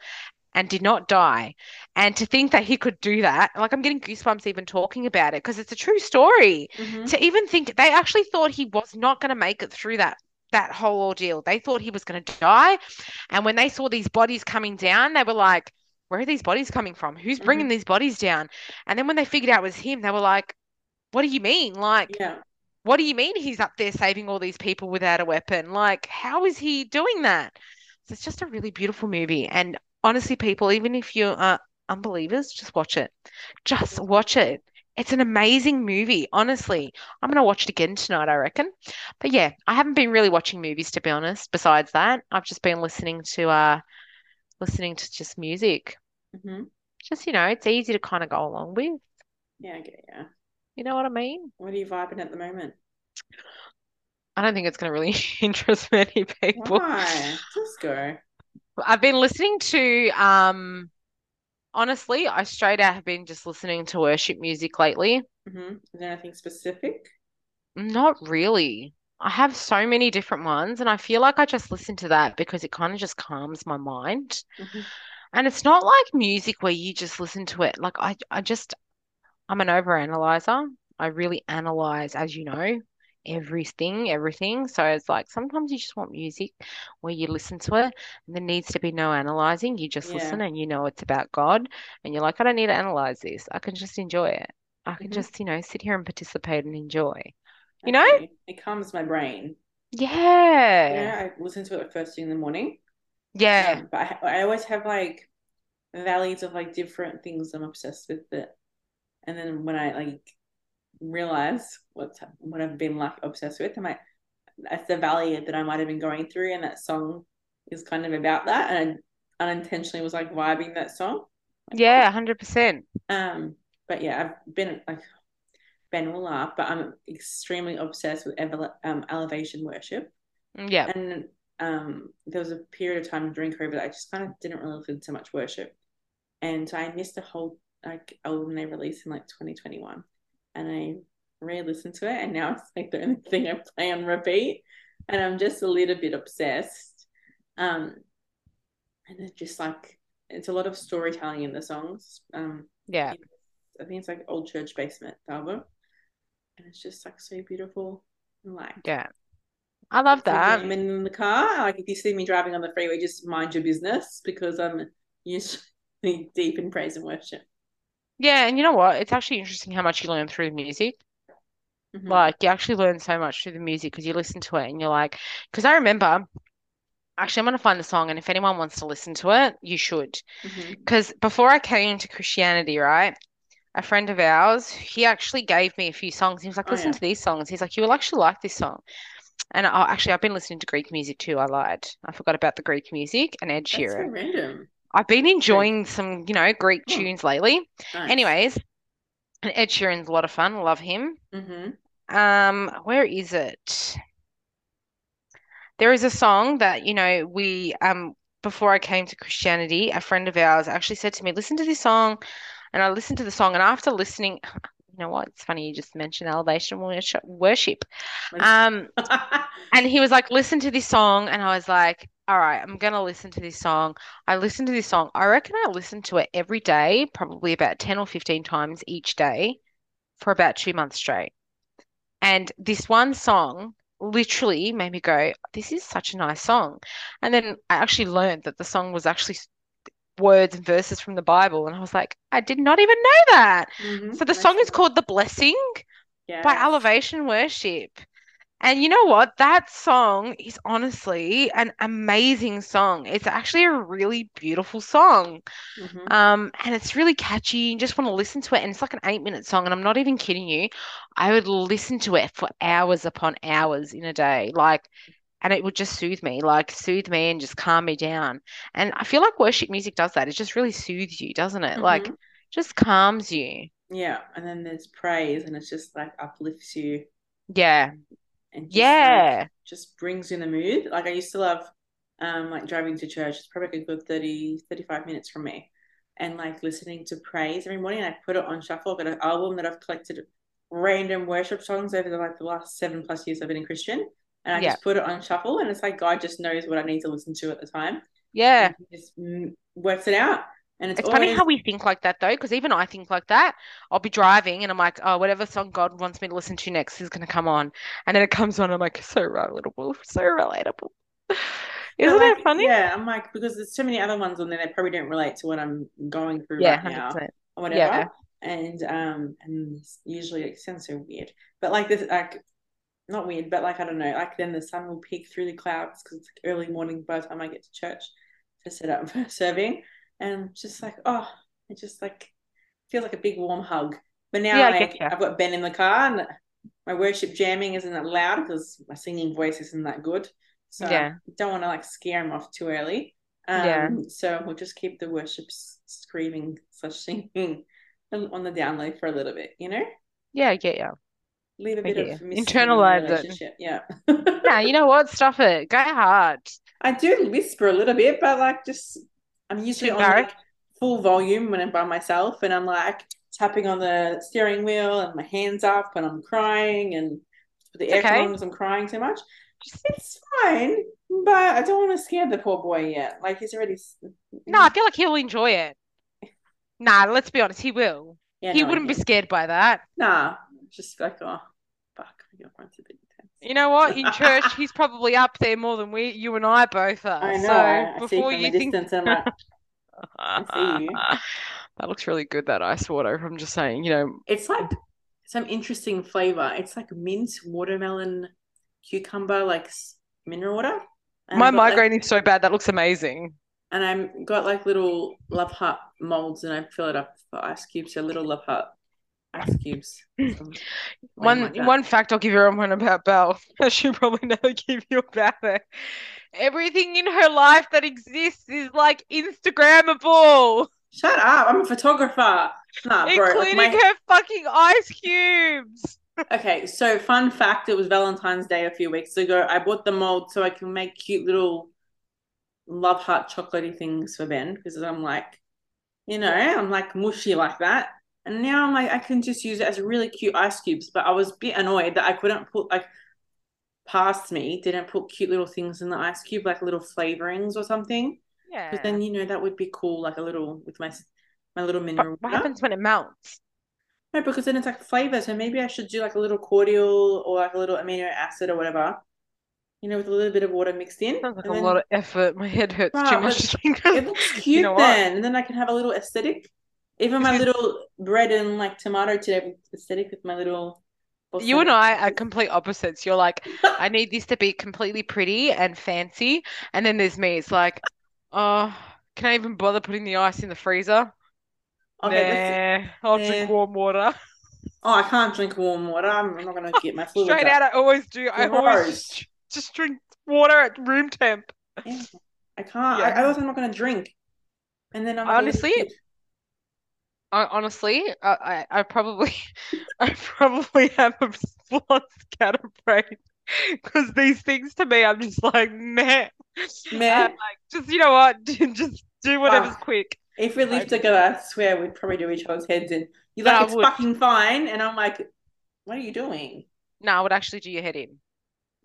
and did not die. And to think that he could do that, like I'm getting goosebumps even talking about it because it's a true story. Mhm. To even think they actually thought he was not going to make it through that that whole ordeal. They thought he was going to die. And when they saw these bodies coming down, they were like, where are these bodies coming from? Who's bringing these bodies down? And then when they figured out it was him, they were like, what do you mean? Like, Yeah. what do you mean he's up there saving all these people without a weapon? Like, how is he doing that? So it's just a really beautiful movie. And honestly, people, even if you're uh, unbelievers, just watch it. Just watch it. It's an amazing movie, honestly. I'm gonna watch it again tonight, I reckon. But yeah, I haven't been really watching movies to be honest. Besides that, I've just been listening to uh listening to just music. hmm Just, you know, it's easy to kind of go along with. Yeah, I get yeah. You know what I mean? What are you vibing at the moment? I don't think it's gonna really interest many people. Why? Just go. I've been listening to um honestly, I straight out have been just listening to worship music lately. hmm Is there anything specific? Not really. I have so many different ones, and I feel like I just listen to that because it kind of just calms my mind. Mhm. And it's not like music where you just listen to it. Like I, I just, I'm an overanalyzer. I really analyze, as you know, everything, everything. So it's like sometimes you just want music where you listen to it and there needs to be no analyzing. You just listen and you know it's about God, and you're like, I don't need to analyze this. I can just enjoy it. I can Mhm. just, you know, sit here and participate and enjoy. You know? It calms my brain. Yeah. Yeah, I listen to it first thing in the morning. Yeah. Um, but I, I always have like valleys of like different things I'm obsessed with it. And then when I like realize what's what I've been like obsessed with, I'm like, that's the valley that I might have been going through, and that song is kind of about that. And I unintentionally was like vibing that song. Yeah, 100%. Um, but yeah, I've been like Ben will laugh, but I'm extremely obsessed with ele- um, elevation worship. Yeah. And um, there was a period of time during COVID that I just kind of didn't really listen to much worship, and so I missed a whole like album they released in like 2021, and I re-listened to it, and now it's like the only thing I play on repeat, and I'm just a little bit obsessed. Um, and it's just like it's a lot of storytelling in the songs. Um, Yeah. I think it's like Old Church Basement album, and it's just like so beautiful. and, Like Yeah. I love that. I'm in the car. Like if you see me driving on the freeway, just mind your business because I'm usually deep in praise and worship. Yeah, and you know what? It's actually interesting how much you learn through music. Mhm. Like you actually learn so much through the music because you listen to it and you're like, because I remember, actually, I'm gonna find the song, and if anyone wants to listen to it, you should. Because before I came to Christianity, right, a friend of ours, he actually gave me a few songs. He was like, Oh, listen yeah. to these songs. He's like, you will actually like this song. And I, actually, I've been listening to Greek music too. I lied. I forgot about the Greek music and Ed That's so Sheeran. random. I've been enjoying some, you know, Greek Oh. tunes lately. Nice. Anyways, and Ed Sheeran's a lot of fun. Love him. hmm Um, where is it? There is a song that, you know, we um before I came to Christianity, a friend of ours actually said to me, listen to this song. And I listened to the song, and after listening, you know what? It's funny you just mentioned elevation worship. worship. Um, and he was like, listen to this song. And I was like, all right, I'm going to listen to this song. I listened to this song. I reckon I listened to it every day, probably about 10 or 15 times each day for about two months straight. And this one song literally made me go, this is such a nice song. And then I actually learned that the song was actually words and verses from the Bible. And I was like, I did not even know that. Mhm, So the song is called The Blessing by Elevation Worship. And you know what? That song is honestly an amazing song. It's actually a really beautiful song. Mhm. Um, and it's really catchy. You just want to listen to it. And it's like an eight minute song. And I'm not even kidding you. I would listen to it for hours upon hours in a day. Like, and it would just soothe me, like soothe me and just calm me down. And I feel like worship music does that. It just really soothes you, doesn't it? Like, Mhm. just calms you. Yeah, and then there's praise, and it's just like uplifts you Yeah. And just like Yeah. just brings you in the mood. Like I used to love um like driving to church. It's probably a good 30, 35 minutes from me. And like listening to praise every morning. I put it on shuffle. I've got an album that I've collected random worship songs over the like the last seven plus years I've been a Christian. And I Yeah. just put it on shuffle and it's like God just knows what I need to listen to at the time. Yeah. Just works it out. And it's It's funny how we think like that though, because even I think like that. I'll be driving and I'm like, oh, whatever song God wants me to listen to next is going to come on. And then it comes on, I'm like, so relatable, so relatable. Isn't like, it funny? Yeah, I'm like, because there's so many other ones on there that probably don't relate to what I'm going through Yeah, right now 100%. or whatever. Yeah. And um, and usually it sounds so weird, but like this, like not weird, but like I don't know, like then the sun will peek through the clouds because it's like early morning by the time I get to church to set up for serving, and just like oh, it just like feels like a big warm hug. But now Yeah, like, I've got Ben in the car and my worship jamming isn't that loud because my singing voice isn't that good. So Yeah. I don't want to like scare him off too early. Um, Yeah. So we'll just keep the worship screaming slash singing on the down low for a little bit, you know? Yeah, I get you. Leave a bit of you. mystery in the Internalize it. relationship. Yeah. Yeah, you know what? Stuff it. Go hard. I do whisper a little bit, but like just I'm usually on like full volume when I'm by myself and I'm like tapping on the steering wheel and my hands up and I'm crying and put the aircon okay. on because I'm crying so much. It's fine, but I don't want to scare the poor boy yet. Like he's already. no, I feel like he'll enjoy it. Nah, let's be honest, he will. Yeah, He no, wouldn't be scared by that. Nah, just like oh, fuck, your friend's a bit intense. You know what? In church, he's probably up there more than we, you and I both are. I know. So I, I see before you think distance, and I'm like, see you. that looks really good, that ice water. I'm just saying, you know, it's like some interesting flavor. It's like mint, watermelon, cucumber, like mineral water. And my I've like- migraine is so bad. That looks amazing. and I've got like little love heart molds, and I fill it up for ice cubes. So little love heart ice cubes. One like one fact I'll give you everyone about Belle. I should probably never give you about her. Everything in her life that exists is like Instagrammable, Shut up! I'm a photographer. Nah, bro. Including my her fucking ice cubes. okay. So fun fact: it was Valentine's Day a few weeks ago. I bought the mold so I can make cute little love heart chocolatey things for Ben because I'm like, you know, I'm like mushy like that. And now I'm like, I can just use it as really cute ice cubes. But I was a bit annoyed that I couldn't put like past me didn't put cute little things in the ice cube, like little flavorings or something. Yeah. Because then you know that would be cool, like a little with my my little But mineral what water. happens when it melts? No, because then it's like flavor. So maybe I should do like a little cordial or like a little amino acid or whatever. You know, with a little bit of water mixed in. Sounds like and a then lot of effort. My head hurts Bruh, too much it looks cute know what? then. And then I can have a little aesthetic. Even my little bread and like tomato today with aesthetic with my little You and I are complete opposites. You're like, I need this to be completely pretty and fancy. And then there's me. It's like, oh, can I even bother putting the ice in the freezer? Okay, Nah, I'll drink warm water. Oh, I can't drink warm water. I'm not gonna get my fluids Straight out, I always do. I always Gross. just, just drink water at room temp. Yeah, I can't. Yeah. I, otherwise, I'm not gonna drink. And then I'm Honestly. I, honestly, I, I, I probably, I probably have a full-on scatterbrain. Because these things to me, I'm just like, meh. Man, Uh, like, just, you know what? just do whatever's Ah. quick. if we lived together, I swear we'd probably do each other's heads in. You're like, I it's fucking fine. And I'm like, what are you doing? No, I would actually do your head in.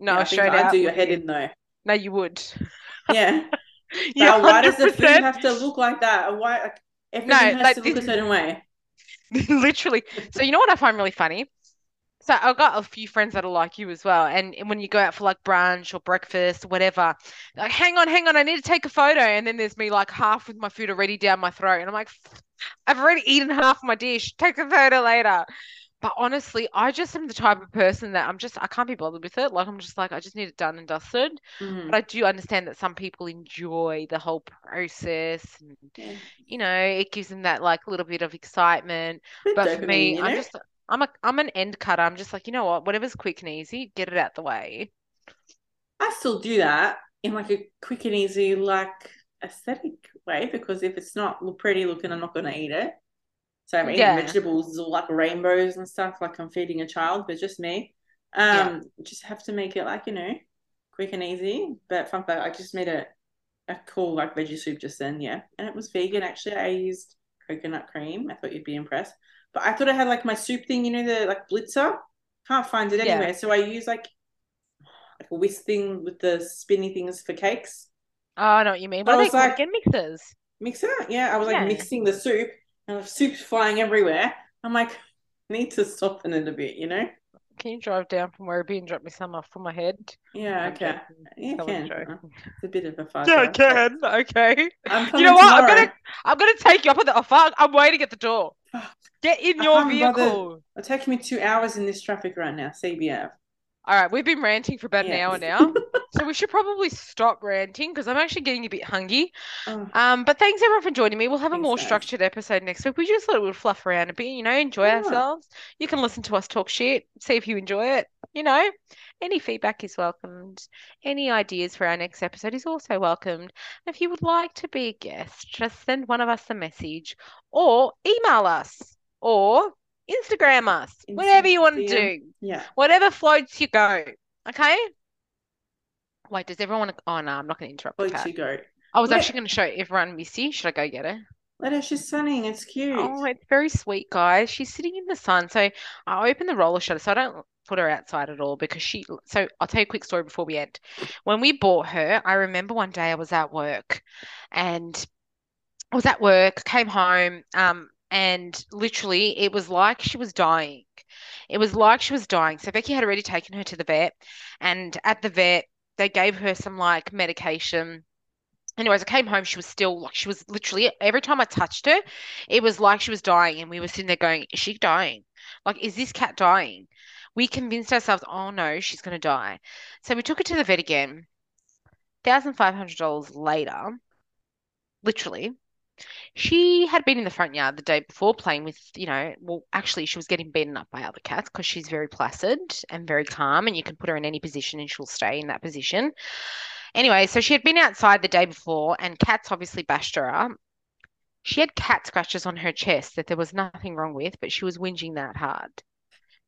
No, Yeah, straight I'd do your head in though. No, you would. Yeah. Yeah, why does the food have to look like that? Why like, everything No, has like to look this- a certain way? Literally. So you know what I find really funny? So I've got a few friends that are like you as well. And when you go out for like brunch or breakfast, or whatever, like, hang on, hang on, I need to take a photo. And then there's me like half with my food already down my throat. And I'm like, I've already eaten half my dish. Take a photo later. But honestly, I just am the type of person that I'm just, I can't be bothered with it. Like, I'm just like, I just need it done and dusted. Mhm. But I do understand that some people enjoy the whole process. And, Yeah. you know, it gives them that like little bit of excitement. But for me, you I'm just I'm a I'm an end cutter. I'm just like, you know what, whatever's quick and easy, get it out the way. I still do that in like a quick and easy, like aesthetic way because if it's not look pretty looking, I'm not gonna eat it. So I'm eating Yeah. vegetables all like rainbows and stuff, like I'm feeding a child, but just me. Yeah. Um, just have to make it like, you know, quick and easy. But fun fact, I just made a a cool like veggie soup just then, yeah. And it was vegan actually. I used coconut cream. I thought you'd be impressed. But I thought I had like my soup thing, you know, the like blitzer. Can't find it Yeah. anywhere. So I use like like a whisk thing with the spinny things for cakes. Oh, I know what you mean. I What they was like-? Mixers. Mixer, yeah. I was like Yeah. mixing the soup, and soup's flying everywhere. I'm like, I need to soften it a bit, you know? Can you drive down from where Werribee and drop me some off for my head? Yeah, okay. You That was a can. It's a bit of a fight. Yeah, I can. Okay. You know what? I'm gonna I'm gonna take you up on the oh, offer. I'm waiting at the door. Get in your can't be bothered. vehicle. It takes me two hours in this traffic right now, CBF. All right, we've been ranting for about an hour now. So we should probably stop ranting because I'm actually getting a bit hungry. Oh, Um, but thanks everyone for joining me. We'll have a more guys. structured episode next week. We just thought we'd fluff around a bit, you know, enjoy Yeah. ourselves. You can listen to us talk shit, see if you enjoy it. You know, any feedback is welcomed. Any ideas for our next episode is also welcomed. And if you would like to be a guest, just send one of us a message or email us or Instagram us, whatever you want to do. yeah. Whatever floats your go. Okay? Wait, does everyone want to... Oh, no, I'm not going to interrupt the Where'd cat. go? I was Let- actually going to show everyone Missy. Should I go get her? Let her, she's sunning. It's cute. Oh, it's very sweet, guys. She's sitting in the sun. So I open the roller shutter. So I don't put her outside at all because she. So I'll tell you a quick story before we end. When we bought her, I remember one day I was at work and I was at work, came home, um, and literally it was like she was dying. It was like she was dying. So Becky had already taken her to the vet, and at the vet, they gave her some like medication. Anyways, I came home, she was still like she was literally every time I touched her, it was like she was dying, and we were sitting there going, Is she dying? Like, is this cat dying? We convinced ourselves, oh no, she's gonna die. So we took her to the vet again. Thousand five hundred dollars later, literally, she had been in the front yard the day before playing with, you know, well, actually, she was getting beaten up by other cats because she's very placid and very calm, and you can put her in any position and she'll stay in that position. Anyway, so she had been outside the day before, and cats obviously bashed her up. She had cat scratches on her chest that there was nothing wrong with, but she was whinging that hard.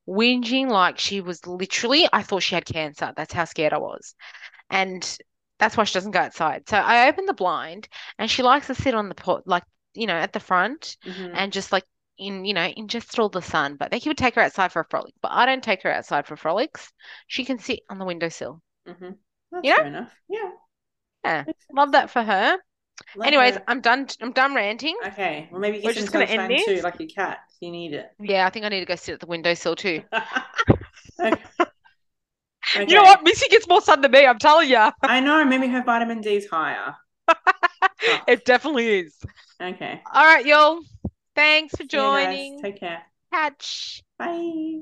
Whinging like she was literally, I thought she had cancer. That's how scared I was. And that's why she doesn't go outside. So I open the blind, and she likes to sit on the pot, like, you know, at the front Mhm. and just like in, you know, in just all the sun. But Becky would take her outside for a frolic. But I don't take her outside for frolics. She can sit on the windowsill. Mhm. That's You know? fair enough. Yeah. Yeah. Love that for her. Let Anyways, her- I'm done. I'm done ranting. Okay. Well, maybe We're just gonna end sunshine too, this. like your cat. You need it. Yeah, I think I need to go sit at the windowsill too. okay. You know what? Missy gets more sun than me, I'm telling you. I know. Maybe her vitamin D is higher. It definitely is. Okay. All right, y'all. Thanks for See you guys. joining. Take care. Catch. Bye.